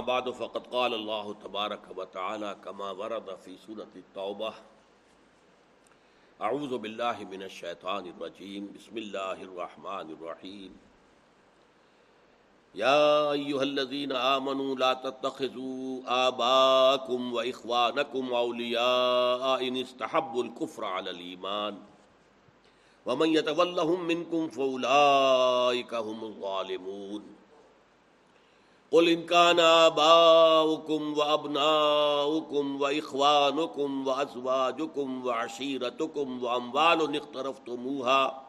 بعد فقط قال الله تبارك وتعالى كما ورد في سورة التوبة أعوذ بالله من الشيطان الرجيم. بسم الله الرحمن الرحيم. يا أيها الذين آمنوا لا تتخذوا آباءكم وإخوانكم أولياء إن استحبوا الكفر على الإيمان. ومن يتولهم منكم فأولئك هم الظالمون. قل ان كان اباؤكم وابناؤكم واخوانكم وازواجكم وعشيرتكم واموال اقترفتموها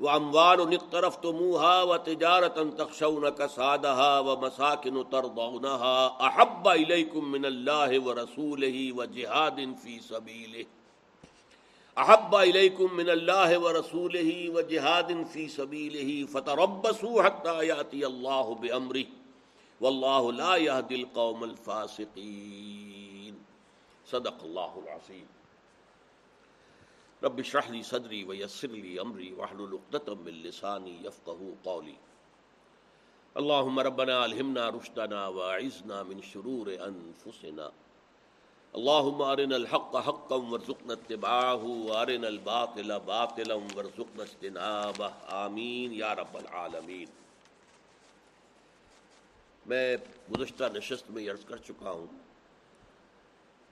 واموال اقترفتموها وتجاره تخشون كسادها ومساكن ترضونها احب اليكم من الله ورسوله وجهاد في سبيله احب الیکم من اللہ ورسولہ وجہاد فی سبیلہ فتربصوا حتى یاتی اللہ بامرہ واللہ لا يهدي القوم الفاسقین. صدق اللہ العظیم. رب اشرح لي صدری ويسر لي امری واحلل عقدة من لسانی يفقهوا قولی. اللهم ربنا الهمنا رشدنا واعذنا من شرور انفسنا. اللهم ارنا الحق حقا وارزقنا اتباعه وارنا الباطل باطلا وارزقنا اجتنابه. آمین یا رب العالمین. میں گزشتہ نشست میں عرض کر چکا ہوں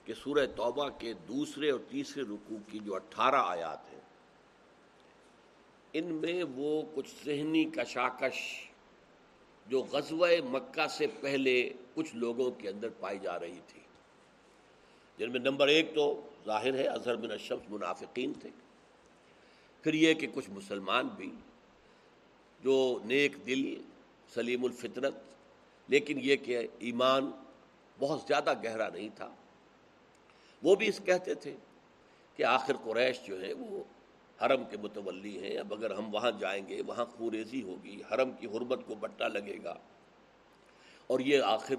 کہ سورہ توبہ کے دوسرے اور تیسرے رکوع کی جو اٹھارہ آیات ہیں، ان میں وہ کچھ ذہنی کشاکش جو غزوہ مکہ سے پہلے کچھ لوگوں کے اندر پائی جا رہی تھی۔ جن میں نمبر ایک تو ظاہر ہے، اظہر بن الشمس منافقین تھے۔ پھر یہ کہ کچھ مسلمان بھی جو نیک دل، سلیم الفطرت لیکن یہ کہ ایمان بہت زیادہ گہرا نہیں تھا۔ وہ بھی اس کہتے تھے کہ آخر قریش جو ہے وہ حرم کے متولی ہیں، اب اگر ہم وہاں جائیں گے، وہاں خوریزی ہوگی، حرم کی حرمت کو بٹا لگے گا۔ اور یہ آخر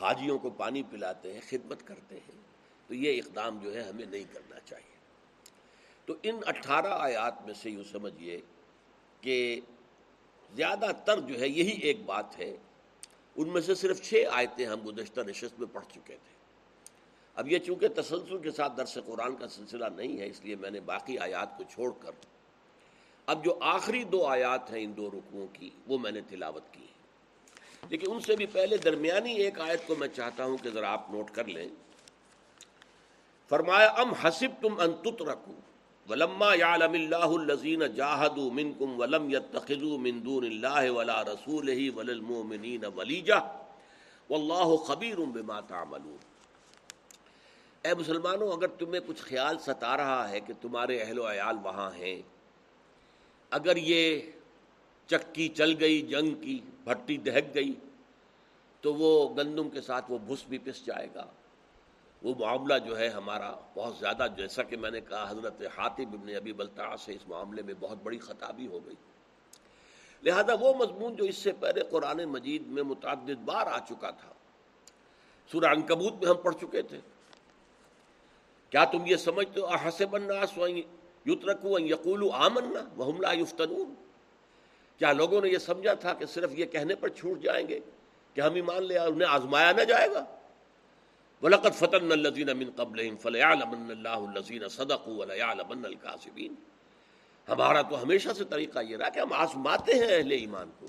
حاجیوں کو پانی پلاتے ہیں، خدمت کرتے ہیں۔ تو یہ اقدام جو ہے ہمیں نہیں کرنا چاہیے۔ تو ان اٹھارہ آیات میں سے یوں سمجھیے کہ زیادہ تر جو ہے یہی ایک بات ہے ان میں سے صرف چھ آیتیں ہم گزشتہ نشست میں پڑھ چکے تھے۔ اب یہ چونکہ تسلسل کے ساتھ درس قرآن کا سلسلہ نہیں ہے، اس لیے میں نے باقی آیات کو چھوڑ کر اب جو آخری دو آیات ہیں ان دو رکوؤں کی، وہ میں نے تلاوت کی ہے لیکن ان سے بھی پہلے درمیانی ایک آیت کو میں چاہتا ہوں کہ ذرا آپ نوٹ کر لیں۔ فرمایا، ام حسب تم انتت رکھو ولما یعلم اللہ الذین جاہدوا منکم ولم يتخذوا من دون اللہ ولا رسولہ وللمؤمنین ولیجہ واللہ خبیر بما تعملون۔ اے مسلمانوں، اگر تمہیں کچھ خیال ستا رہا ہے کہ تمہارے اہل و عیال وہاں ہیں، اگر یہ چکی چل گئی، جنگ کی، بھٹی دہک گئی، تو وہ گندم کے ساتھ وہ بھس بھی پس جائے گا۔ وہ معاملہ جو ہے ہمارا بہت زیادہ جیسا کہ میں نے کہا، حضرت حاطب ابن ابی بلتا سے اس معاملے میں بہت بڑی خطابی ہو گئی۔ لہذا وہ مضمون جو اس سے پہلے قرآن مجید میں متعدد بار آ چکا تھا، سورہ انکبوت میں ہم پڑھ چکے تھے۔ کیا تم یہ سمجھتے ہو؟ حسب الناس یترکو یقول آمنا وہم لا یفتنون؟ کیا لوگوں نے یہ سمجھا تھا کہ صرف یہ کہنے پر چھوٹ جائیں گے کہ ہم ایمان لے انہیں آزمایا نہ جائے گا؟ وَلَقَدْ فَتَنَّ الَّذِينَ مِن قَبْلِهِمْ فَلَيَعْلَمَنَّ اللَّهُ الَّذِينَ صَدَقُوا ہمارا تو ہمیشہ سے طریقہ یہ رہا کہ ہم آزماتے ہیں اہل ایمان کو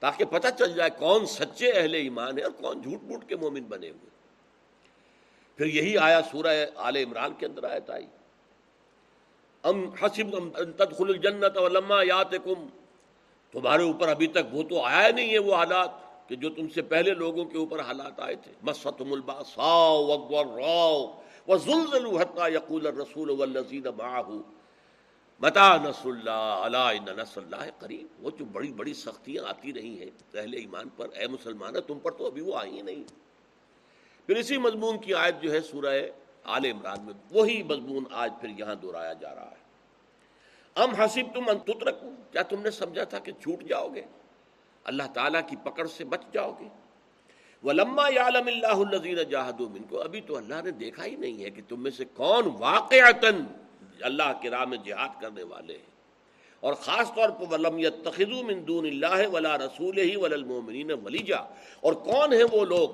تاکہ پتہ چل جائے کون سچے اہل ایمان ہے اور کون جھوٹ موٹ کے مومن بنے ہوئے۔ پھر یہی آیا سورہ آل عمران کے اندر آیت آئی۔ ام حسب ان تدخل الجنت ولما یاتکم تمہارے اوپر ابھی تک وہ تو آیا نہیں ہے وہ حالات۔ کہ جو تم سے پہلے لوگوں کے اوپر حالات آئے تھے مستم یقول الرسول والذین معه متا نصر اللہ علا نصر اللہ قریب۔ وہ جو بڑی بڑی سختیاں آتی رہی ہیں اہل ایمان پر، اے مسلمان تم پر تو ابھی وہ آئی نہیں۔ پھر اسی مضمون کی آیت جو ہے سورہ آل عمران میں، وہی مضمون آج پھر یہاں دہرایا جا رہا ہے۔ ام حسب تم انتت رکھو کیا تم نے سمجھا تھا کہ چھوٹ جاؤ گے؟ اللہ تعالیٰ کی پکڑ سے بچ جاؤ گے۔ وہ لما یالم اللہ الزین جاہد کو ابھی تو اللہ نے دیکھا ہی نہیں ہے کہ تم میں سے کون واقع اللہ کے راہ میں جہاد کرنے والے ہیں۔ اور خاص طور پر ولم تخذو من دون اللہ ولا رسول ہی ولمومنین ولیجا اور کون ہیں وہ لوگ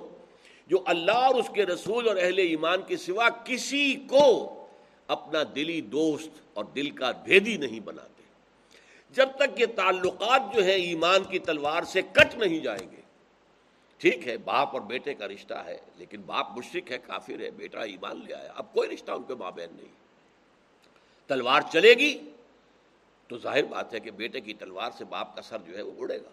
جو اللہ اور اس کے رسول اور اہل ایمان کے سوا کسی کو اپنا دلی دوست اور دل کا بھیدی نہیں بناتے؟ جب تک یہ تعلقات جو ہے ایمان کی تلوار سے کٹ نہیں جائیں گے۔ ٹھیک ہے، باپ اور بیٹے کا رشتہ ہے، لیکن باپ مشرق ہے، کافر ہے، بیٹا ایمان لے آیا، اب کوئی رشتہ ان کے ماں بہن نہیں۔ تلوار چلے گی تو ظاہر بات ہے کہ بیٹے کی تلوار سے باپ کا سر جو ہے وہ اڑے گا۔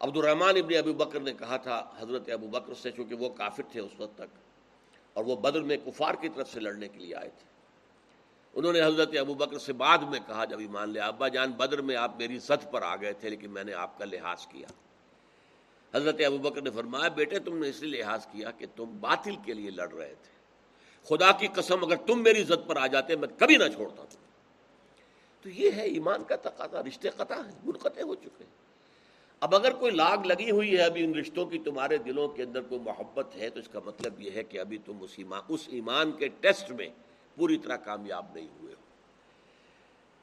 عبد الرحمان ابن ابو بکر نے کہا تھا، حضرت ابو بکر سے، چونکہ وہ کافر تھے اس وقت تک، اور وہ بدر میں کفار کی طرف سے لڑنے کے لیے آئے تھے۔ انہوں نے حضرت ابو بکر سے بعد میں کہا، جب ایمان لیا ابا جان، بدر میں آپ میری زد پر آ گئے تھے، لیکن میں نے آپ کا لحاظ کیا۔ حضرت ابو بکر نے فرمایا، بیٹے، تم نے اس لیے لحاظ کیا کہ تم باطل کے لیے لڑ رہے تھے۔ خدا کی قسم، اگر تم میری زد پر آ جاتے، میں کبھی نہ چھوڑتا۔ تم تو یہ ہے ایمان کا تقاضا، رشتے قطع منقطع ہو چکے ہیں۔ اب اگر کوئی لاگ لگی ہوئی ہے ابھی ان رشتوں کی تمہارے دلوں کے اندر کوئی محبت ہے، تو اس کا مطلب یہ ہے کہ ابھی تم اس ایمان اس ایمان کے ٹیسٹ میں پوری طرح کامیاب نہیں ہوئے ہو۔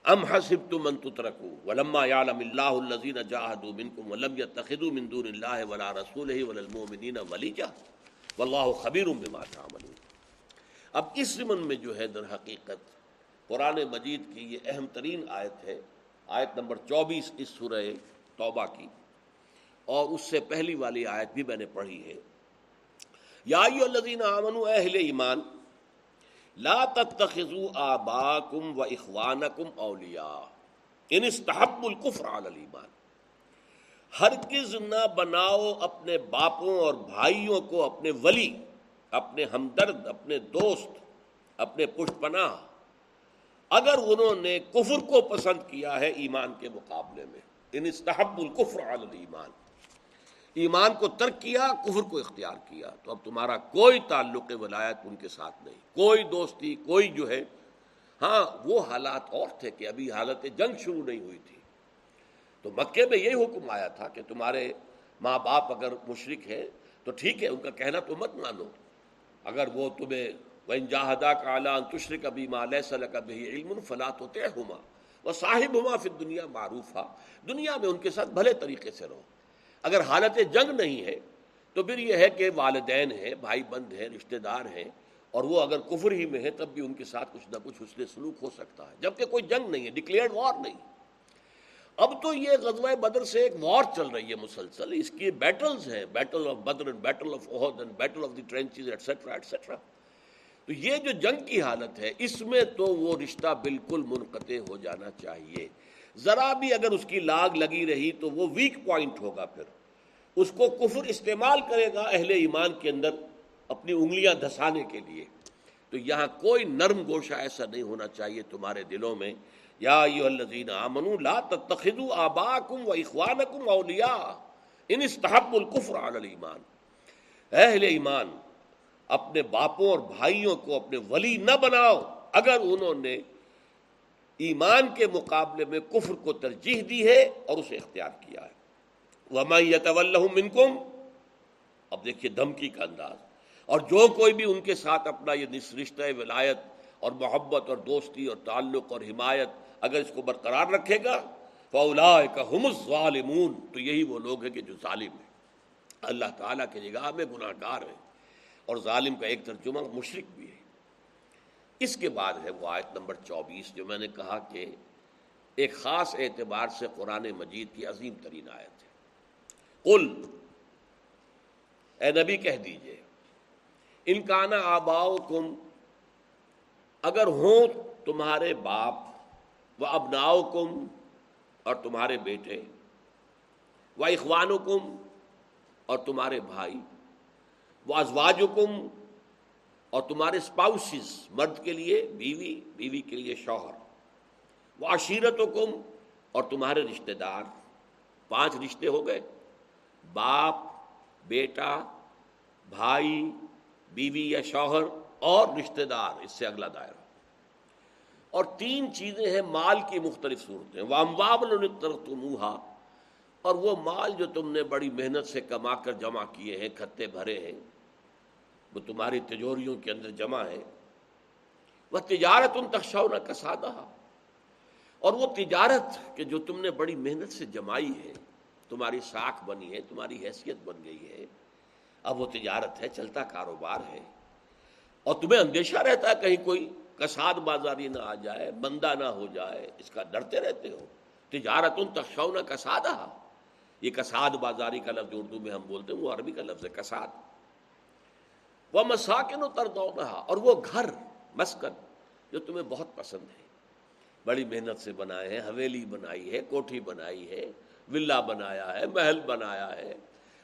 ام حسب تم ان تترکو ولما یعلم اللہ الذین جاہدوا منکم ولم يتخذوا من دون اللہ ولا رسولہ ولا المؤمنین ولیجا واللہ خبیر بما تعملون۔ اب اس زمن میں جو ہے در حقیقت قرآن مجید کی یہ اہم ترین آیت ہے۔ آیت نمبر چوبیس اس سورہ توبہ کی۔ اور اس سے پہلی والی آیت بھی میں نے پڑھی ہے۔ یا الذین آمنوا اہل ایمان لا تتخذوا آباکم و اخوانکم اولیاء یعنی ان استحب الكفر علی الایمان۔ ہرگز نہ بناؤ اپنے باپوں اور بھائیوں کو اپنے ولی، اپنے ہمدرد، اپنے دوست، اپنے پشت پناہ اگر انہوں نے کفر کو پسند کیا ہے ایمان کے مقابلے میں، ان استحب الکفر علی الایمان۔ ایمان کو ترک کیا، کفر کو اختیار کیا۔ تو اب تمہارا کوئی تعلق ولایت ان کے ساتھ نہیں۔ کوئی دوستی، کوئی جو ہے ہاں وہ حالات اور تھے کہ ابھی حالت جنگ شروع نہیں ہوئی تھی۔ تو مکے میں یہی حکم آیا تھا کہ تمہارے ماں باپ اگر مشرق ہے تو ٹھیک ہے، ان کا کہنا تو مت مانو۔ اگر وہ تمہیں وہ جاہدہ کا اعلیٰ تشر کبھی ماں صلی کبھی علم فلاط ہوتے ہما وہ صاحب ہما پھر دنیا معروف دنیا میں ان کے ساتھ بھلے طریقے سے رہو۔ اگر حالت جنگ نہیں ہے، تو پھر یہ ہے کہ والدین ہیں، بھائی بند ہیں، رشتہ دار ہیں، اور وہ اگر کفر ہی میں ہے تب بھی ان کے ساتھ کچھ نہ کچھ حسن سلوک ہو سکتا ہے۔ جبکہ کوئی جنگ نہیں ہے ڈکلیئرڈ وار نہیں۔ اب تو یہ غزوہ بدر سے ایک وار چل رہی ہے، مسلسل۔ اس کی بیٹلز ہیں battle of Badr and battle of Uhud and battle of the trenches etcetera etcetera تو یہ جو جنگ کی حالت ہے، اس میں تو وہ رشتہ بالکل منقطع ہو جانا چاہیے۔ ذرا بھی اگر اس کی لاگ لگی رہی تو وہ ویک پوائنٹ ہوگا پھر۔ اس کو کفر استعمال کرے گا اہل ایمان کے اندر اپنی انگلیاں دھسانے کے لیے۔ تو یہاں کوئی نرم گوشہ ایسا نہیں ہونا چاہیے تمہارے دلوں میں۔ یا الذین آمنوا لا تتخذوا آباکم و اخوانکم اولیاء۔ ان استحب الکفر علی الایمان۔ اہل ایمان، اپنے باپوں اور بھائیوں کو اپنے ولی نہ بناؤ۔ اگر انہوں نے ایمان کے مقابلے میں کفر کو ترجیح دی ہے اور اسے اختیار کیا ہے۔ وما منکم اب دیکھیے دھمکی کا انداز۔ اور جو کوئی بھی ان کے ساتھ اپنا یہ رشتہ، ولایت اور محبت اور دوستی اور تعلق اور حمایت اگر اس کو برقرار رکھے گا فولا کا ظالمون تو یہی وہ لوگ ہیں کہ جو ظالم ہیں۔ اللہ تعالیٰ کے نگاہ میں گناہ گار ہیں۔ اور ظالم کا ایک ترجمہ مشرق بھی ہے۔ اس کے بعد ہے وہ آیت نمبر چوبیس، جو میں نے کہا کہ ایک خاص اعتبار سے قرآن مجید کی عظیم ترین آیت ہے۔ قل، اے نبی کہہ دیجیے انکانا آباؤ کم اگر ہوں تمہارے باپ، و ابناؤ کم اور تمہارے بیٹے، و اخوان کم اور تمہارے بھائی وہ ازواج حکم اور تمہارے اسپاؤسز مرد کے لیے، بیوی بیوی کے لیے شوہر۔ وہ عشیرت حکم اور تمہارے رشتہ دار پانچ رشتے ہو گئے۔ باپ، بیٹا، بھائی، بیوی یا شوہر اور رشتہ دار اس سے اگلا دائرہ۔ اور تین چیزیں ہیں مال کی مختلف صورتیں۔ وہ امباب تمہا اور وہ مال جو تم نے بڑی محنت سے کما کر جمع کیے ہیں، کھتے بھرے ہیں۔ وہ تمہاری تجوریوں کے اندر جمع ہے۔ وہ تجارت ان تخشاؤ نہ کسادہ اور وہ تجارت کہ جو تم نے بڑی محنت سے جمائی ہے، تمہاری ساکھ بنی ہے، تمہاری حیثیت بن گئی ہے۔ اب وہ تجارت ہے، چلتا کاروبار ہے۔ اور تمہیں اندیشہ رہتا ہے کہیں کوئی کساد بازاری نہ آ جائے، بندہ نہ ہو جائے، اس کا ڈرتے رہتے ہو۔ تجارت ان تخشونا کسادہ یہ کساد بازاری کا لفظ اردو میں ہم بولتے ہیں، وہ عربی کا لفظ ہے، کساد۔ وہ مساکن و تردو رہا اور وہ گھر، مسکن، جو تمہیں بہت پسند ہے۔ بڑی محنت سے بنائے ہیں، حویلی بنائی ہے، کوٹھی بنائی ہے، ولا بنایا ہے، محل بنایا ہے،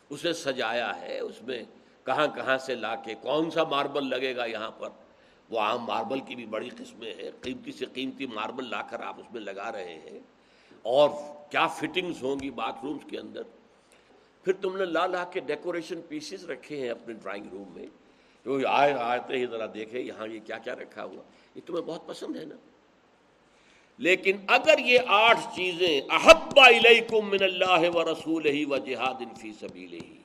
اسے سجایا ہے، اس میں کہاں کہاں سے لا کے کون سا ماربل لگے گا یہاں پر؟ وہ عام ماربل کی بھی بڑی قسمیں ہیں، قیمتی سے قیمتی ماربل لا کر آپ اس میں لگا رہے ہیں۔ اور کیا فٹنگز ہوں گی باتھ رومس کے اندر؟ پھر تم نے لا لا کے ڈیکوریشن پیسز رکھے ہیں اپنے ڈرائنگ روم میں۔ جو آئے آتے ہی ذرا دیکھے یہاں یہ کیا کیا رکھا ہوا۔ یہ تمہیں بہت پسند ہے نا۔ لیکن اگر یہ آٹھ چیزیں احبا الیکم من اللہ و رسول ہی و جہاد فی سبیل ہی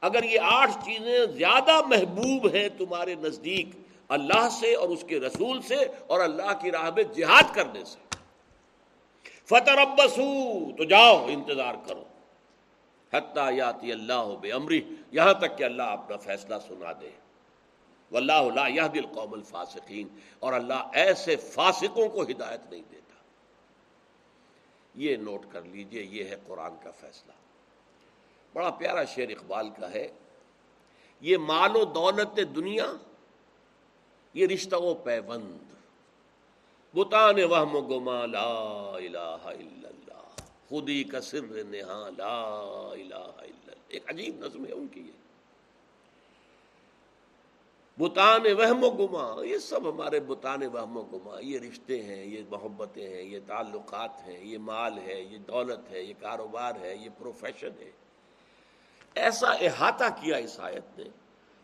اگر یہ آٹھ چیزیں زیادہ محبوب ہیں تمہارے نزدیک اللہ سے اور اس کے رسول سے اور اللہ کی راہ میں جہاد کرنے سے۔ فتح ابسو تو جاؤ، انتظار کرو۔ حتیٰ یاتی اللہ بے امری، یہاں تک کہ اللہ اپنا فیصلہ سنا دے۔ واللہ لا یہ دل قوم الفاسقین، اور اللہ ایسے فاسقوں کو ہدایت نہیں دیتا۔ یہ نوٹ کر لیجیے، یہ ہے قرآن کا فیصلہ۔ بڑا پیارا شعر اقبال کا ہے، یہ مال و دولت دنیا، یہ رشتہ و پیوند۔ بتان وہم گما لا الہ الا اللہ۔ خودی کا سر نہا لا الہ الا اللہ۔ ایک عجیب نظم ہے ان کی یہ۔ بتان وہم و گما یہ سب ہمارے بتان وہم و گما یہ رشتے ہیں، یہ محبتیں ہیں، یہ تعلقات ہیں، یہ مال ہے، یہ دولت ہے، یہ کاروبار ہے، یہ پروفیشن ہے۔ ایسا احاطہ کیا اس آیت نے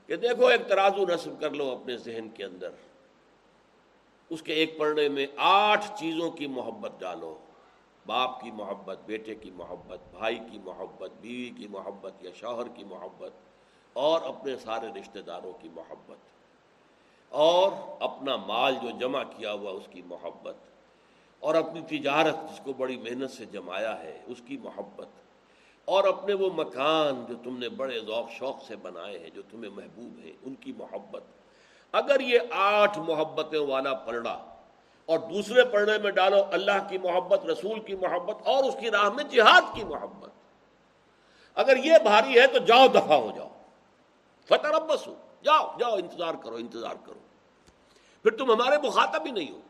کہ دیکھو ایک ترازو نصب کر لو اپنے ذہن کے اندر۔ اس کے ایک پڑھنے میں آٹھ چیزوں کی محبت ڈالو۔ باپ کی محبت، بیٹے کی محبت، بھائی کی محبت، بیوی کی محبت یا شوہر کی محبت۔ اور اپنے سارے رشتہ داروں کی محبت اور اپنا مال جو جمع کیا ہوا اس کی محبت اور اپنی تجارت جس کو بڑی محنت سے جمایا ہے اس کی محبت اور اپنے وہ مکان جو تم نے بڑے ذوق شوق سے بنائے ہیں جو تمہیں محبوب ہیں، ان کی محبت۔ اگر یہ آٹھ محبتیں والا پڑھا اور دوسرے پڑھنے میں ڈالو اللہ کی محبت، رسول کی محبت اور اس کی راہ میں جہاد کی محبت۔ اگر یہ بھاری ہے تو جاؤ دفاع ہو جاؤ۔ فتح ربس ہو جاؤ جاؤ، انتظار کرو انتظار کرو. پھر تم ہمارے مخاطب ہی نہیں ہو.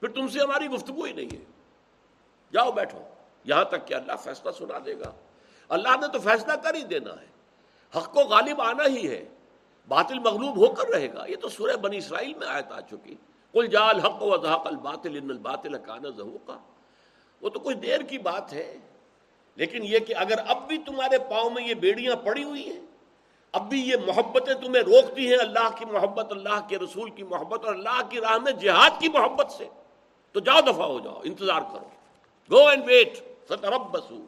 پھر تم سے ہماری گفتگو ہی نہیں ہے. جاؤ بیٹھو. یہاں تک کہ اللہ فیصلہ سنا دے گا. اللہ نے تو فیصلہ کر ہی دینا ہے. حق کو غالب آنا ہی ہے. باطل مغلوب ہو کر رہے گا. یہ تو سورہ بنی اسرائیل میں آیت آ چکی. کل جال حق و ذہق الباطل ان الباطل کانا ذہوقا. وہ تو کوئی دیر کی بات ہے. لیکن یہ کہ اگر اب بھی تمہارے پاؤں میں یہ بیڑیاں پڑی ہوئی ہیں اب بھی یہ محبتیں تمہیں روکتی ہیں اللہ کی محبت، اللہ کے رسول کی محبت اور اللہ کی راہ میں جہاد کی محبت سے۔ تو جاؤ دفاع ہو جاؤ، انتظار کرو۔ گو اینڈ ویٹ فترب بسو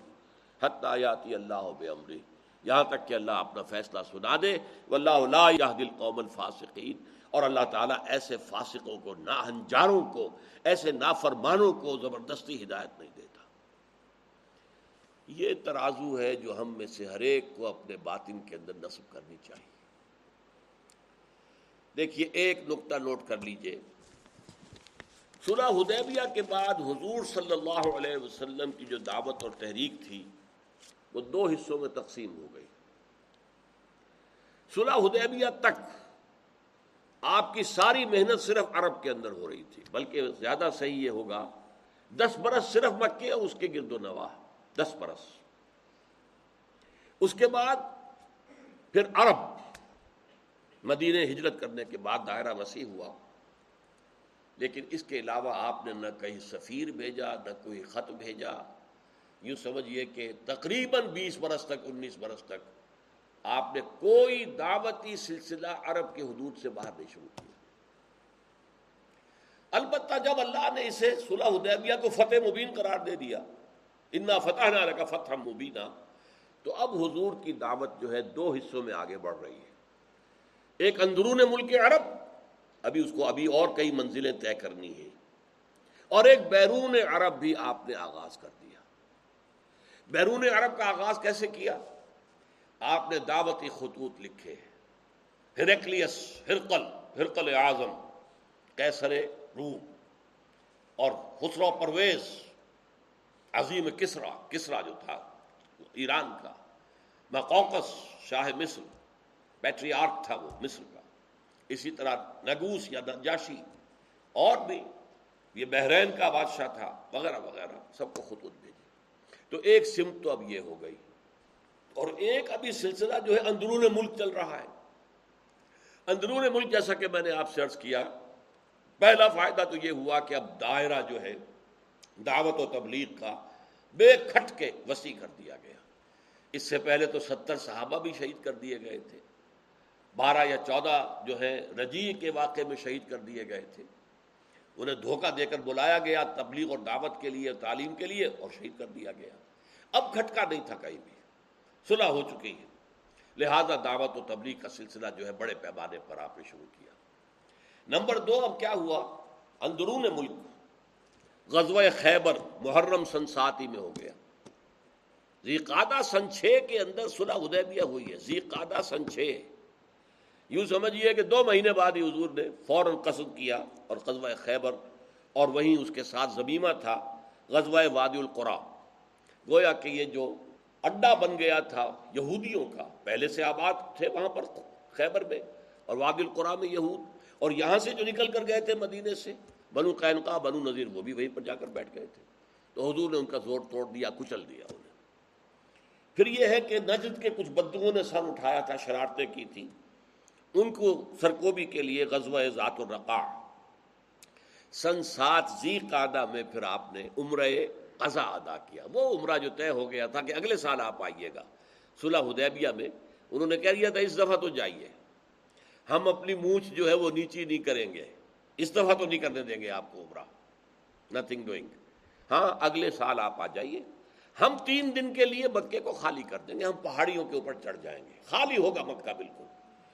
حتیاتی اللہ بے عمری یہاں تک کہ اللہ اپنا فیصلہ سنا دے۔ واللہ لا یہد القوم الفاسقین۔ اور اللہ تعالیٰ ایسے فاسقوں کو ناہنجاروں کو، ایسے نافرمانوں کو زبردستی ہدایت نہیں دیتا یہ ترازو ہے جو ہم میں سے ہر ایک کو اپنے باطن کے اندر نصب کرنی چاہیے۔ دیکھیے، ایک نقطہ نوٹ کر لیجیے۔ صلح حدیبیہ کے بعد حضور صلی اللہ علیہ وسلم کی جو دعوت اور تحریک تھی، وہ دو حصوں میں تقسیم ہو گئی۔ صلح حدیبیہ تک آپ کی ساری محنت صرف عرب کے اندر ہو رہی تھی، بلکہ زیادہ صحیح یہ ہوگا، دس برس صرف مکے اور اس کے گرد و نواح۔ دس برس۔ اس کے بعد پھر عرب مدینہ ہجرت کرنے کے بعد دائرہ وسیع ہوا۔ لیکن اس کے علاوہ آپ نے نہ کہیں سفیر بھیجا، نہ کوئی خط بھیجا۔ یوں سمجھیے کہ تقریباً بیس برس تک، انیس برس تک آپ نے کوئی دعوتی سلسلہ عرب کے حدود سے باہر نہیں شروع کیا۔ البتہ جب اللہ نے اسے صلح حدیبیہ کو فتح مبین قرار دے دیا انا فتح نہ کا فتح مبینہ تو اب حضور کی دعوت جو ہے دو حصوں میں آگے بڑھ رہی ہے۔ ایک اندرون ملک عرب، ابھی اس کو ابھی اور کئی منزلیں طے کرنی ہیں۔ اور ایک بیرون عرب بھی آپ نے آغاز کر دیا۔ بیرون عرب کا آغاز کیسے کیا؟ آپ نے دعوتی خطوط لکھے ہرکلیس، ہرقل ہرقل اعظم کیسر روم اور خسرو پرویز۔ عظیم کسرا کسرا جو تھا، ایران کا مقوقس شاہ مصر، بیٹری آرٹ تھا وہ، مصر کا۔ اسی طرح نگوس یا نجاشی، اور بھی، یہ بحرین کا بادشاہ تھا، وغیرہ وغیرہ، سب کو خطوط بھیجے۔ تو ایک سمت تو اب یہ ہو گئی۔ اور ایک ابھی سلسلہ جو ہے، اندرون ملک چل رہا ہے۔ اندرون ملک جیسا کہ میں نے آپ سے عرض کیا، پہلا فائدہ تو یہ ہوا کہ اب دائرہ جو ہے دعوت و تبلیغ کا بے کھٹ کے وسیع کر دیا گیا۔ اس سے پہلے تو ستر صحابہ بھی شہید کر دیے گئے تھے۔ بارہ یا چودہ جو ہے رجی کے واقعے میں شہید کر دیے گئے تھے۔ انہیں دھوکہ دے کر بلایا گیا تبلیغ اور دعوت کے لیے، تعلیم کے لیے اور شہید کر دیا گیا۔ اب کھٹکا نہیں تھا کہیں بھی۔ صلح ہو چکی ہے۔ لہذا دعوت و تبلیغ کا سلسلہ جو ہے بڑے پیمانے پر آپ نے شروع کیا۔ نمبر دو، اب کیا ہوا؟ اندرون ملک۔ غزوہ خیبر محرم سن ساتی میں ہو گیا۔ زیقادہ سن چھ کے اندر صلح ادیبیہ ہوئی ہے۔ زیقادہ سن چھ۔ یوں سمجھیے کہ دو مہینے بعد ہی حضور نے فوراً قصد کیا اور غزوہ خیبر اور وہیں اس کے ساتھ زمینہ تھا، غزوہ وادی القرا۔ گویا کہ یہ جو اڈا بن گیا تھا یہودیوں کا، پہلے سے آباد تھے وہاں پر خیبر میں اور وادی القرا میں یہود اور یہاں سے جو نکل کر گئے تھے مدینے سے۔ بنو قینقا بنو نذیر، وہ بھی وہیں پر جا کر بیٹھ گئے تھے۔ تو حضور نے ان کا زور توڑ دیا، کچل دیا انہیں پھر یہ ہے کہ نجد کے کچھ بدوؤں نے سر اٹھایا تھا، شرارتیں کی تھیں۔ ان کو سرکوبی کے لیے غزوہ ذات الرقا سن سات زی قادہ میں پھر آپ نے عمرہ قضا ادا کیا۔ وہ عمرہ جو طے ہو گیا تھا کہ اگلے سال آپ آئیے گا۔ صلح حدیبیہ میں انہوں نے کہہ دیا تھا، اس دفعہ تو جائیے۔ ہم اپنی مونچھ جو ہے وہ نیچی نہیں کریں گے۔ اس دفعہ تو نہیں کرنے دیں گے آپ کو عمرہ. نتھنگ ڈوئنگ ہاں اگلے سال آپ آ جائیے. ہم تین دن کے لیے مکے کو خالی کر دیں گے. ہم پہاڑیوں کے اوپر چڑھ جائیں گے. خالی ہوگا مکہ بالکل.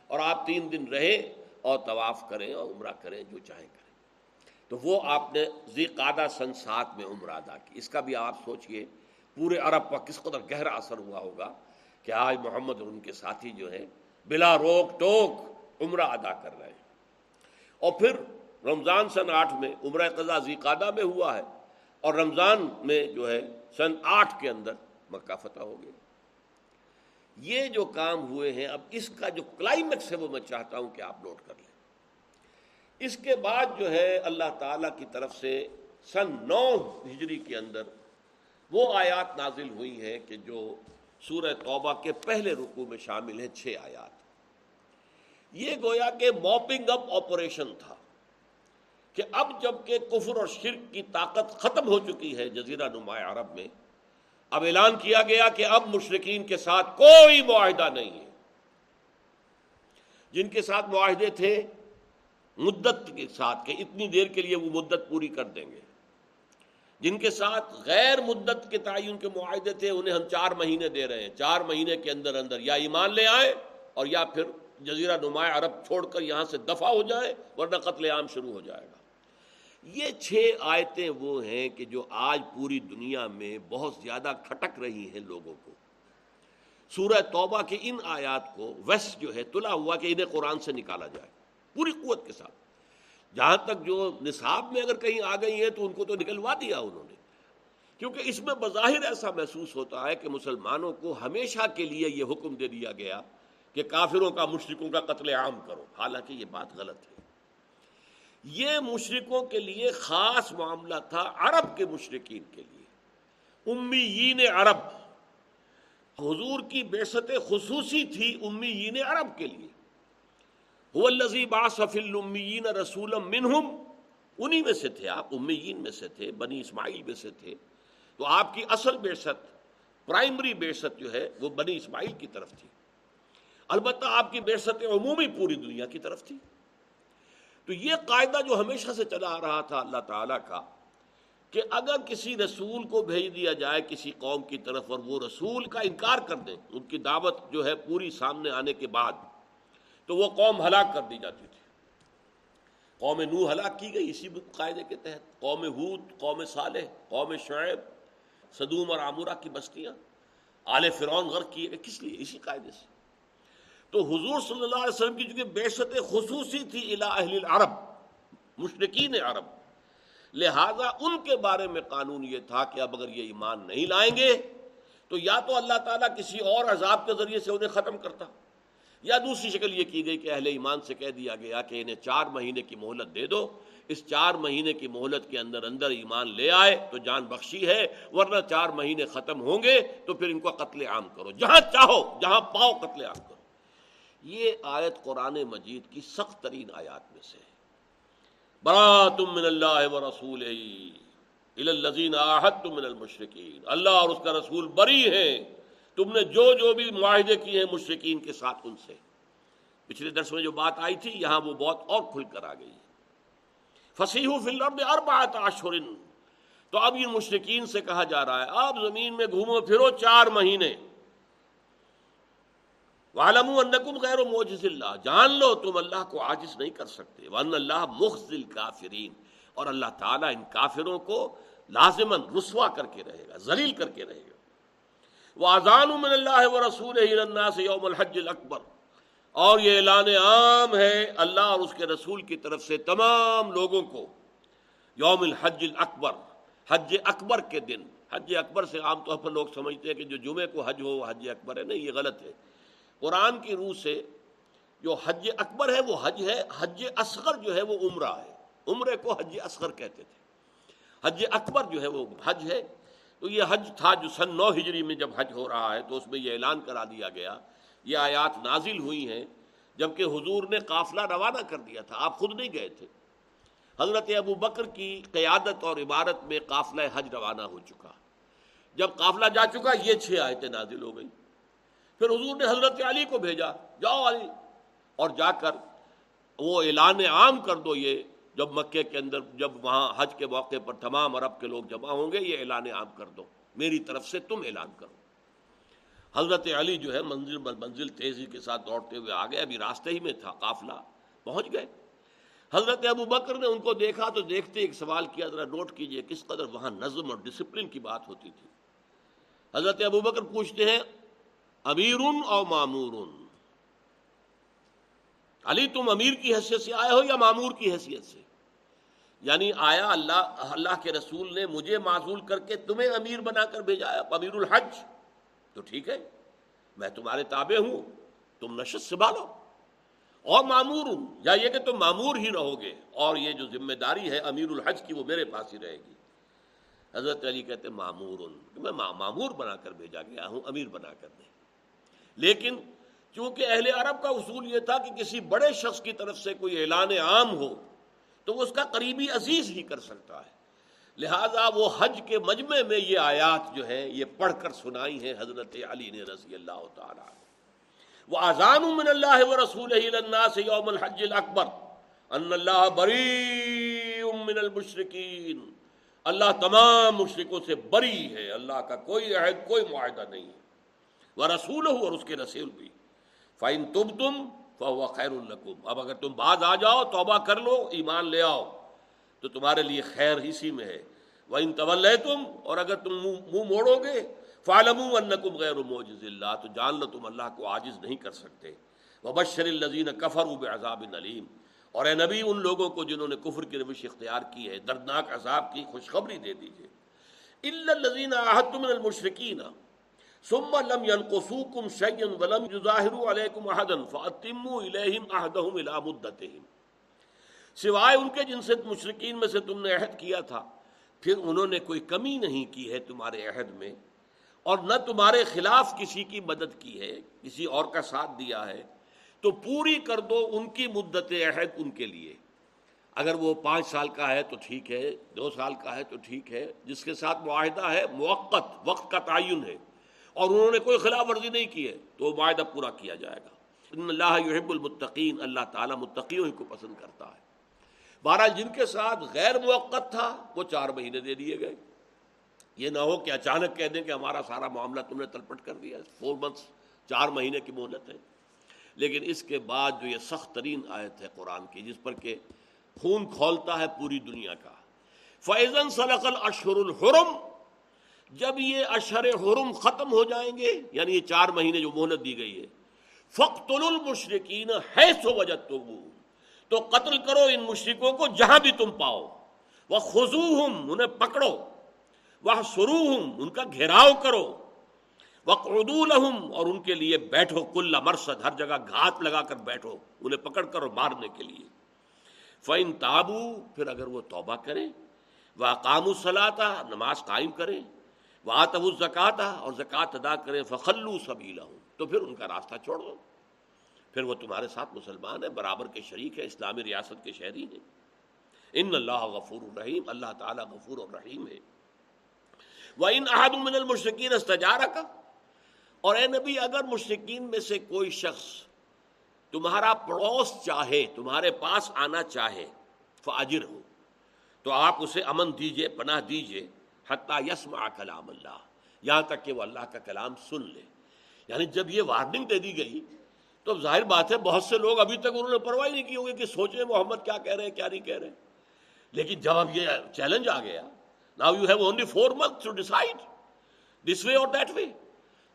اور آپ تین دن رہے اور طواف کریں اور عمرہ کریں، جو چاہیں کریں. تو وہ آپ نے ذی قادہ سن سات میں عمرہ ادا کی. اس کا بھی آپ سوچئے، پورے عرب پر کس قدر گہرا اثر ہوا ہوگا کہ آج محمد اور ان کے ساتھی جو ہیں، بلا روک ٹوک عمرہ ادا کر رہے ہیں. اور پھر رمضان سن آٹھ میں عمرہ قضا ذیقادہ میں ہوا ہے اور رمضان میں جو ہے سن آٹھ کے اندر مکہ فتح ہو گیا۔ یہ جو کام ہوئے ہیں، اب اس کا جو کلائمیکس ہے، وہ میں چاہتا ہوں کہ آپ نوٹ کر لیں۔ اس کے بعد جو ہے اللہ تعالی کی طرف سے سن نو ہجری کے اندر وہ آیات نازل ہوئی ہیں کہ جو سورہ توبہ کے پہلے رکو میں شامل ہیں، چھ آیات۔ یہ گویا کہ موپنگ اپ آپریشن تھا۔ کہ اب جبکہ کفر اور شرک کی طاقت ختم ہو چکی ہے جزیرہ نمایاں عرب میں، اب اعلان کیا گیا کہ اب مشرقین کے ساتھ کوئی معاہدہ نہیں ہے۔ جن کے ساتھ معاہدے تھے، مدت کے ساتھ، کہ اتنی دیر کے لیے وہ مدت پوری کر دیں گے۔ جن کے ساتھ غیر مدت کے تعین کے معاہدے تھے، انہیں ہم چار مہینے دے رہے ہیں۔ چار مہینے کے اندر اندر یا ایمان لے آئیں اور یا پھر جزیرہ نمایاں عرب چھوڑ کر یہاں سے دفاع ہو جائے ورنہ قتل عام شروع ہو جائے گا۔ یہ چھ آیتیں وہ ہیں کہ جو آج پوری دنیا میں بہت زیادہ کھٹک رہی ہیں لوگوں کو۔ سورہ توبہ کے ان آیات کو ویسٹ جو ہے تلا ہوا کہ انہیں قرآن سے نکالا جائے، پوری قوت کے ساتھ۔ جہاں تک جو نصاب میں اگر کہیں آ گئی ہیں تو ان کو تو نکلوا دیا انہوں نے۔ کیونکہ اس میں بظاہر ایسا محسوس ہوتا ہے کہ مسلمانوں کو ہمیشہ کے لیے یہ حکم دے دیا گیا کہ کافروں کا مشرقوں کا قتل عام کرو۔ حالانکہ یہ بات غلط ہے۔ یہ مشرقوں کے لیے خاص معاملہ تھا عرب کے مشرقین کے لیے۔ امیین عرب۔ حضور کی بیست خصوصی تھی امیین عرب کے لیے۔ رسول منہم۔ انہی میں سے تھے آپ، امیین میں سے تھے، بنی اسماعیل میں سے تھے۔ تو آپ کی اصل بیست پرائمری بیست جو ہے، وہ بنی اسماعیل کی طرف تھی۔ البتہ آپ کی بیست عمومی پوری دنیا کی طرف تھی۔ تو یہ قاعدہ جو ہمیشہ سے چلا آ رہا تھا اللہ تعالیٰ کا، کہ اگر کسی رسول کو بھیج دیا جائے کسی قوم کی طرف اور وہ رسول کا انکار کر دیں ان کی دعوت جو ہے پوری سامنے آنے کے بعد، تو وہ قوم ہلاک کر دی جاتی تھی۔ قوم نو ہلاک کی گئی اسی قاعدے کے تحت۔ قوم ہود، قوم صالح، قوم شعیب، صدوم اور عامورہ کی بستیاں۔ آل فرعون غرق کیے گئے، کس لیے؟ اسی قاعدے سے۔ تو حضور صلی اللہ علیہ وسلم کی چونکہ بیشت خصوصی تھی الا اہل العرب مشرقین عرب، لہذا ان کے بارے میں قانون یہ تھا کہ اب اگر یہ ایمان نہیں لائیں گے تو یا تو اللہ تعالیٰ کسی اور عذاب کے ذریعے سے انہیں ختم کرتا، یا دوسری شکل یہ کی گئی کہ اہل ایمان سے کہہ دیا گیا کہ انہیں چار مہینے کی مہلت دے دو، اس چار مہینے کی مہلت کے اندر اندر ایمان لے آئے تو جان بخشی ہے، ورنہ چار مہینے ختم ہوں گے تو پھر ان کو قتل عام کرو، جہاں چاہو، جہاں پاؤ قتل عام کرو۔ یہ آیت قرآن مجید کی سخت ترین آیات میں سے برا تم من اللہ و رسول من المشرقین اللہ اور اس کا رسول بری ہیں۔ تم نے جو جو بھی معاہدے کیے ہیں مشرقین کے ساتھ ان سے۔ پچھلے درس میں جو بات آئی تھی، یہاں وہ بہت اور کھل کر آ گئی۔ فصیح فلم اربعت اشہر تو اب یہ مشرقین سے کہا جا رہا ہے، آپ زمین میں گھومو پھرو چار مہینے۔ والم انکم غیر موجز اللہ جان لو تم اللہ کو عاجز نہیں کر سکتے۔ ون اللہ مخزل کافرین اور اللہ تعالیٰ ان کافروں کو لازمن رسوا کر کے رہے گا، ذلیل کر کے رہے گا۔ وہ اذان من اللہ و رسول سے یوم الحج الاکبر اور یہ اعلان عام ہے اللہ اور اس کے رسول کی طرف سے تمام لوگوں کو۔ یوم الحج الاکبر حج اکبر کے دن۔ حج اکبر سے عام طور پر لوگ سمجھتے ہیں کہ جو جمعے کو حج ہو، وہ حج اکبر ہے۔ نہیں، یہ غلط ہے۔ قرآن کی روح سے جو حج اکبر ہے وہ حج ہے، حج اصغر جو ہے وہ عمرہ ہے۔ عمرے کو حج اصغر کہتے تھے۔ حج اکبر جو ہے وہ حج ہے۔ تو یہ حج تھا جو سن نو ہجری میں جب حج ہو رہا ہے تو اس میں یہ اعلان کرا دیا گیا۔ یہ آیات نازل ہوئی ہیں۔ جبکہ حضور نے قافلہ روانہ کر دیا تھا۔ آپ خود نہیں گئے تھے۔ حضرت ابو بکر کی قیادت اور عبارت میں قافلہ حج روانہ ہو چکا۔ جب قافلہ جا چکا، یہ چھ آیتیں نازل ہو گئی پھر حضور نے حضرت علی کو بھیجا، جاؤ علی۔ اور جا کر وہ اعلان عام کر دو یہ، جب مکے کے اندر، جب وہاں حج کے موقع پر تمام عرب کے لوگ جمع ہوں گے، یہ اعلان عام کر دو۔ میری طرف سے تم اعلان کرو۔ حضرت علی جو ہے منزل منزل تیزی کے ساتھ دوڑتے ہوئے آ گئے، ابھی راستے ہی میں تھا، قافلہ پہنچ گئے۔ حضرت ابو بکر نے ان کو دیکھا تو دیکھتے ایک سوال کیا، ذرا نوٹ کیجیے کس قدر وہاں نظم اور ڈسپلن کی بات ہوتی تھی۔ حضرت ابو بکر پوچھتے ہیں امیر اور معمور علی، تم امیر کی حیثیت سے آئے ہو یا معمور کی حیثیت سے؟ یعنی آیا اللہ اللہ کے رسول نے مجھے معذول کر کے تمہیں امیر بنا کر بھیجا امیر الحج؟ تو ٹھیک ہے، میں تمہارے تابع ہوں، تم نشست سنبھالو۔ اور معمور ہوں یا یہ کہ تم معمور ہی رہو گے، اور یہ جو ذمہ داری ہے امیر الحج کی، وہ میرے پاس ہی رہے گی۔ حضرت علی کہتے معمور میں معمور بنا کر بھیجا گیا ہوں، امیر بنا کر نہیں لیکن چونکہ اہل عرب کا اصول یہ تھا کہ کسی بڑے شخص کی طرف سے کوئی اعلان عام ہو، تو اس کا قریبی عزیز ہی کر سکتا ہے۔ لہذا وہ حج کے مجمع میں یہ آیات جو ہے یہ پڑھ کر سنائی ہیں حضرت علی نے رضی اللہ تعالیٰ وہ آزان من اللہ و رسول سے یوم الحج اکبر ان اللہ بری من المشرقین اللہ تمام مشرقوں سے بری ہے، اللہ کا کوئی عہد، کوئی معاہدہ نہیں ہے۔ رسول ہو اور اس کے رسول بھی۔ فائن تم تم فو خیر القم اب اگر تم بعض آ جاؤ، توبہ کر لو، ایمان لے آؤ۔ تو تمہارے لیے خیر اسی میں ہے۔ وہ ان طول تم اور اگر تم منہ موڑو گے فالم النکم غیر موجز اللہ تو جان لو تم اللہ کو عاجز نہیں کر سکتے۔ وہ بشر الزین کفر اب عذاب نلیم اور اے نبی، ان لوگوں کو جنہوں نے کفر کی روش اختیار کی ہے، دردناک عذاب کی خوشخبری دے دیجیے الزین احد من المشرقین ثم لم ينقصوكم شيئا ولم يظاهروا عليكم احدا فاتموا اليهم عهدهم الى مدتهم. سوائے ان کے جن سے مشرقین میں سے تم نے عہد کیا تھا، پھر انہوں نے کوئی کمی نہیں کی ہے تمہارے عہد میں، اور نہ تمہارے خلاف کسی کی مدد کی ہے، کسی اور کا ساتھ دیا ہے، تو پوری کر دو ان کی مدت عہد ان کے لیے۔ اگر وہ پانچ سال کا ہے تو ٹھیک ہے، دو سال کا ہے تو ٹھیک ہے، جس کے ساتھ معاہدہ ہے موقع وقت کا تعین ہے۔ اور انہوں نے کوئی خلاف ورزی نہیں کی ہے تو وہ معاہدہ پورا کیا جائے گا۔ ان اللہ یحب المتقین، اللہ تعالیٰ متقیوں کو پسند کرتا ہے۔ بہرحال جن کے ساتھ غیر موقع تھا، وہ چار مہینے دے دیے گئے۔ یہ نہ ہو کہ اچانک کہہ دیں کہ ہمارا سارا معاملہ تم نے تلپٹ کر دیا۔ فور منتھس چار مہینے کی مہلت ہے۔ لیکن اس کے بعد جو یہ سخت ترین آیت ہے قرآن کی، جس پر کہ خون کھولتا ہے پوری دنیا کا۔ فیضن سلقل اشہر الحرم جب یہ اشہر حرم ختم ہو جائیں گے یعنی یہ چار مہینے جو مہلت دی گئی ہے فخت المشرقین ہے سو وجہ تو قتل کرو ان مشرقوں کو جہاں بھی تم پاؤ۔ وہ خزو انہیں پکڑو۔ وہ سرو ان کا گھیراؤ کرو۔ وہ اور ان کے لیے بیٹھو، کل مرسد ہر جگہ گھات لگا کر بیٹھو، انہیں پکڑ کر مارنے کے لیے۔ فین تابو پھر اگر وہ توبہ کرے وہ کام الصلاطہ نماز قائم کرے وہ آتب الزکاتہ اور زکوٰۃ ادا کرے فخلو سبیلا ہوں تو پھر ان کا راستہ چھوڑ دو۔ پھر وہ تمہارے ساتھ مسلمان ہیں، برابر کے شریک ہے اسلامی ریاست کے شہری ہیں۔ ان اللہ غفور الرحیم، اللہ تعالیٰ غفور الرحیم ہے۔ وہ ان احد المشرقین استجارہ کا اور اے نبی، اگر مشرقین میں سے کوئی شخص تمہارا پڑوس چاہے، تمہارے پاس آنا چاہے فاجر ہو تو آپ اسے امن دیجیے، پناہ دیجیے۔ حتیٰ یسما کلام اللہ، یہاں تک کہ وہ اللہ کا کلام سن لے۔ یعنی جب یہ وارننگ دے دی گئی، تو ظاہر بات ہے، بہت سے لوگ ابھی تک انہوں نے پرواہ نہیں کی ہوگی کہ سوچیں محمد کیا کہہ رہے ہیں، کیا نہیں کہہ رہے لیکن جب اب یہ چیلنج آ گیا now you have only four month to decide this way اور دیٹ وے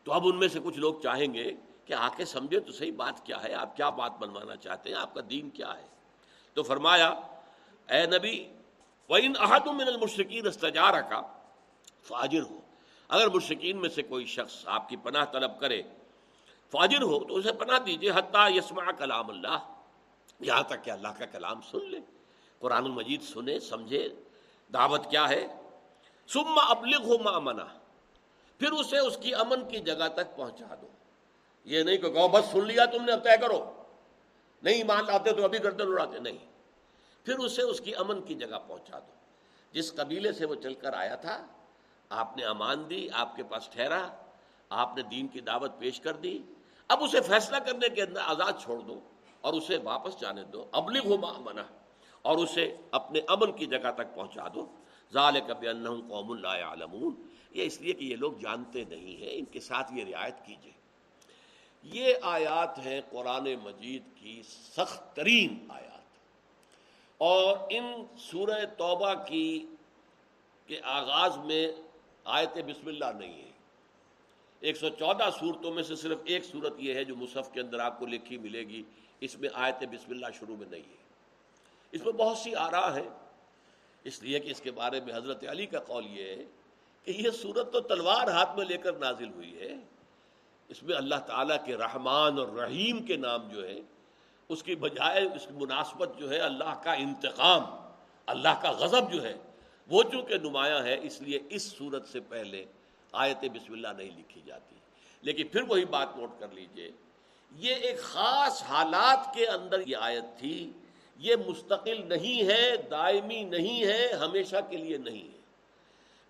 تو اب ان میں سے کچھ لوگ چاہیں گے کہ آ کے سمجھے تو صحیح بات کیا ہے، آپ کیا بات بنوانا چاہتے ہیں، آپ کا دین کیا ہے۔ تو فرمایا، اے نبی، وَإِنْ أَحَدٌ مِّنَ الْمُشْرِكِينَ اسْتَجَارَكَ فاجر ہو۔ اگر مشرقین میں سے کوئی شخص آپ کی پناہ طلب کرے، فاجر ہو تو اسے پناہ دیجیے، حتیٰ یسمع کلام اللہ۔ یہاں تک کہ اللہ کا کلام سن لے، قرآن المجید سنے، سمجھے۔ دعوت کیا ہے؟ سما ابلغ ہو منا پھر اسے اس کی امن کی جگہ تک پہنچا دو۔ یہ نہیں کہ بس سن لیا تم نے، اب طے کرو۔ نہیں مان لاتے تو ابھی گردن اڑاتے نہیں۔ پھر اسے اس کی امن کی جگہ پہنچا دو۔ جس قبیلے سے وہ چل کر آیا تھا آپ نے امان دی، آپ کے پاس ٹھہرا، آپ نے دین کی دعوت پیش کر دی۔ اب اسے فیصلہ کرنے کے اندر آزاد چھوڑ دو اور اسے واپس جانے دو۔ ابلغ ہو منا اور اسے اپنے امن کی جگہ تک پہنچا دو۔ ظال کب قوم اللہ عالمون یہ اس لیے کہ یہ لوگ جانتے نہیں ہیں، ان کے ساتھ یہ رعایت کیجیے یہ آیات ہیں قرآن مجید کی سخت ترین آیات۔ اور ان سورہ توبہ کی کے آغاز میں آیت بسم اللہ نہیں ہے ایک سو چودہ صورتوں میں سے صرف ایک صورت یہ ہے جو مصحف کے اندر آپ کو لکھی ملے گی۔ اس میں آیت بسم اللہ شروع میں نہیں ہے اس میں بہت سی آرا ہے اس لیے کہ اس کے بارے میں حضرت علی کا قول یہ ہے کہ یہ صورت تو تلوار ہاتھ میں لے کر نازل ہوئی ہے۔ اس میں اللہ تعالیٰ کے رحمان اور رحیم کے نام جو ہے اس کی بجائے اس کی مناسبت جو ہے اللہ کا انتقام، اللہ کا غضب جو ہے وہ چونکہ نمایاں ہے، اس لیے اس صورت سے پہلے آیت بسم اللہ نہیں لکھی جاتی۔ لیکن پھر وہی بات نوٹ کر لیجیے۔ یہ ایک خاص حالات کے اندر یہ آیت تھی۔ یہ مستقل نہیں ہے، دائمی نہیں ہے، ہمیشہ کے لیے نہیں ہے۔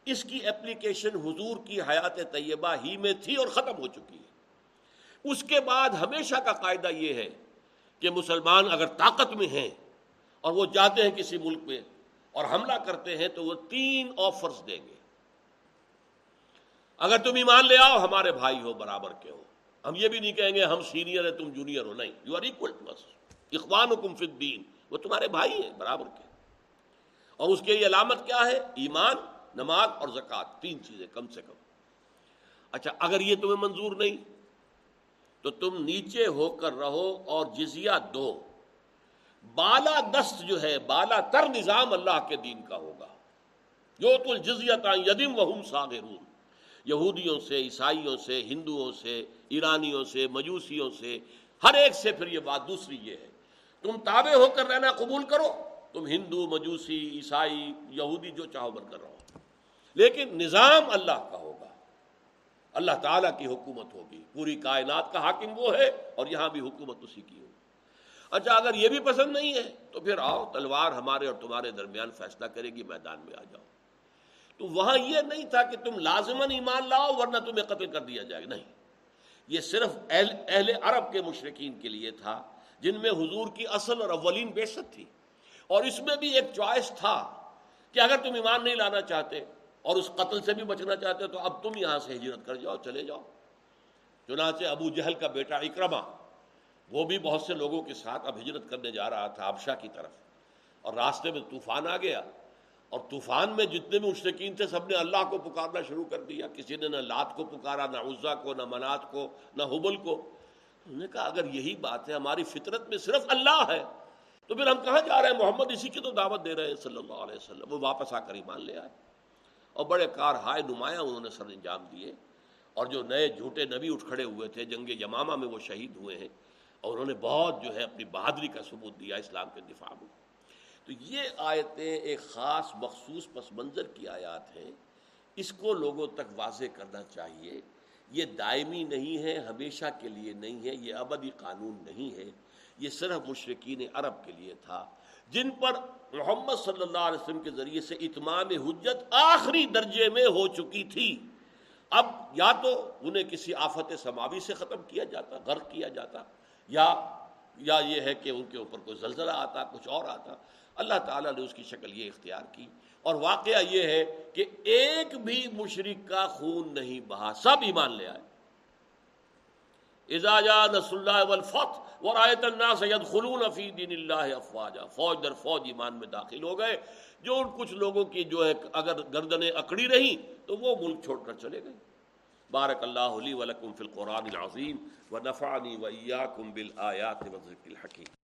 اس کی اپلیکیشن حضور کی حیات طیبہ ہی میں تھی اور ختم ہو چکی ہے۔ اس کے بعد ہمیشہ کا قاعدہ یہ ہے کہ مسلمان اگر طاقت میں ہیں اور وہ جاتے ہیں کسی ملک میں اور حملہ کرتے ہیں تو وہ تین آفرز دیں گے۔ اگر تم ایمان لے آؤ، ہمارے بھائی ہو، برابر کے ہو۔ ہم یہ بھی نہیں کہیں گے، ہم سینئر ہیں، تم جونیئر ہو۔ نہیں یو آر اکول ٹو اخوان حکم فدین وہ تمہارے بھائی ہیں، برابر کے۔ اور اس کی علامت کیا ہے؟ ایمان، نماز اور زکوٰۃ، تین چیزیں کم سے کم۔ اچھا اگر یہ تمہیں منظور نہیں، تو تم نیچے ہو کر رہو اور جزیہ دو۔ بالا دست جو ہے، بالا تر نظام اللہ کے دین کا ہوگا۔ جو تو جزیت یدم وہم ساغرون یہودیوں سے، عیسائیوں سے، ہندوؤں سے، ایرانیوں سے، مجوسیوں سے، ہر ایک سے پھر یہ بات دوسری یہ ہے۔ تم تابع ہو کر رہنا، قبول کرو۔ تم ہندو، مجوسی، عیسائی، یہودی جو چاہو بن کر رہو۔ لیکن نظام اللہ کا ہوگا۔ اللہ تعالیٰ کی حکومت ہوگی۔ پوری کائنات کا حاکم وہ ہے اور یہاں بھی حکومت اسی کی ہوگی۔ اچھا اگر یہ بھی پسند نہیں ہے، تو پھر آؤ، تلوار ہمارے اور تمہارے درمیان فیصلہ کرے گی، میدان میں آ جاؤ۔ تو وہاں یہ نہیں تھا کہ تم لازمن ایمان لاؤ، ورنہ تمہیں قتل کر دیا جائے نہیں، یہ صرف اہل اہل عرب کے مشرقین کے لیے تھا، جن میں حضور کی اصل اور اولین بیست تھی۔ اور اس میں بھی ایک چوائس تھا کہ اگر تم ایمان نہیں لانا چاہتے اور اس قتل سے بھی بچنا چاہتے تو اب تم یہاں سے ہجرت کر جاؤ، چلے جاؤ۔ چنانچہ ابو جہل کا بیٹا اکرما وہ بھی بہت سے لوگوں کے ساتھ اب ہجرت کرنے جا رہا تھا آبشاہ کی طرف۔ اور راستے میں طوفان آ گیا۔ اور طوفان میں جتنے بھی مشرقین تھے، سب نے اللہ کو پکارنا شروع کر دیا۔ کسی نے نہ لات کو پکارا، نہ عزا کو، نہ منات کو، نہ حبل کو۔ انہوں نے کہا، اگر یہی بات ہے، ہماری فطرت میں صرف اللہ ہے، تو پھر ہم کہاں جا رہے ہیں؟ محمد اسی کی تو دعوت دے رہے ہیں، صلی اللہ علیہ وسلم۔ وہ واپس آ کر ایمان لے آئے۔ اور بڑے کار ہائے نمایاں انہوں نے سر انجام دیے۔ اور جو نئے جھوٹے نبی اٹھ کھڑے ہوئے تھے، جنگ یمامہ میں وہ شہید ہوئے ہیں۔ اور انہوں نے بہت جو ہے اپنی بہادری کا ثبوت دیا اسلام کے دفاع میں۔ تو یہ آیتیں ایک خاص مخصوص پس منظر کی آیات ہیں۔ اس کو لوگوں تک واضح کرنا چاہیے۔ یہ دائمی نہیں ہے، ہمیشہ کے لیے نہیں ہے، یہ ابدی قانون نہیں ہے۔ یہ صرف مشرقین عرب کے لیے تھا، جن پر محمد صلی اللہ علیہ وسلم کے ذریعے سے اتمام حجت آخری درجے میں ہو چکی تھی۔ اب یا تو انہیں کسی آفت سماوی سے ختم کیا جاتا، غرق کیا جاتا۔ یا یا یہ ہے کہ ان کے اوپر کوئی زلزلہ آتا، کچھ اور آتا۔ اللہ تعالیٰ نے اس کی شکل یہ اختیار کی۔ اور واقعہ یہ ہے کہ ایک بھی مشرق کا خون نہیں بہا، سب ایمان لے آئے۔ اجازا نس اللہ والفتح ورایت الناس يدخلون فی دین اللہ افواجا۔ فوج در فوج ایمان میں داخل ہو گئے، جو ان کچھ لوگوں کی جو ہے اگر گردنیں اکڑی رہیں تو وہ ملک چھوڑ کر چلے گئے۔ بارک اللہ علی ولکم فی القرآن العظیم و نفعنی و ایاکم بالآیات و ذکر الحکیم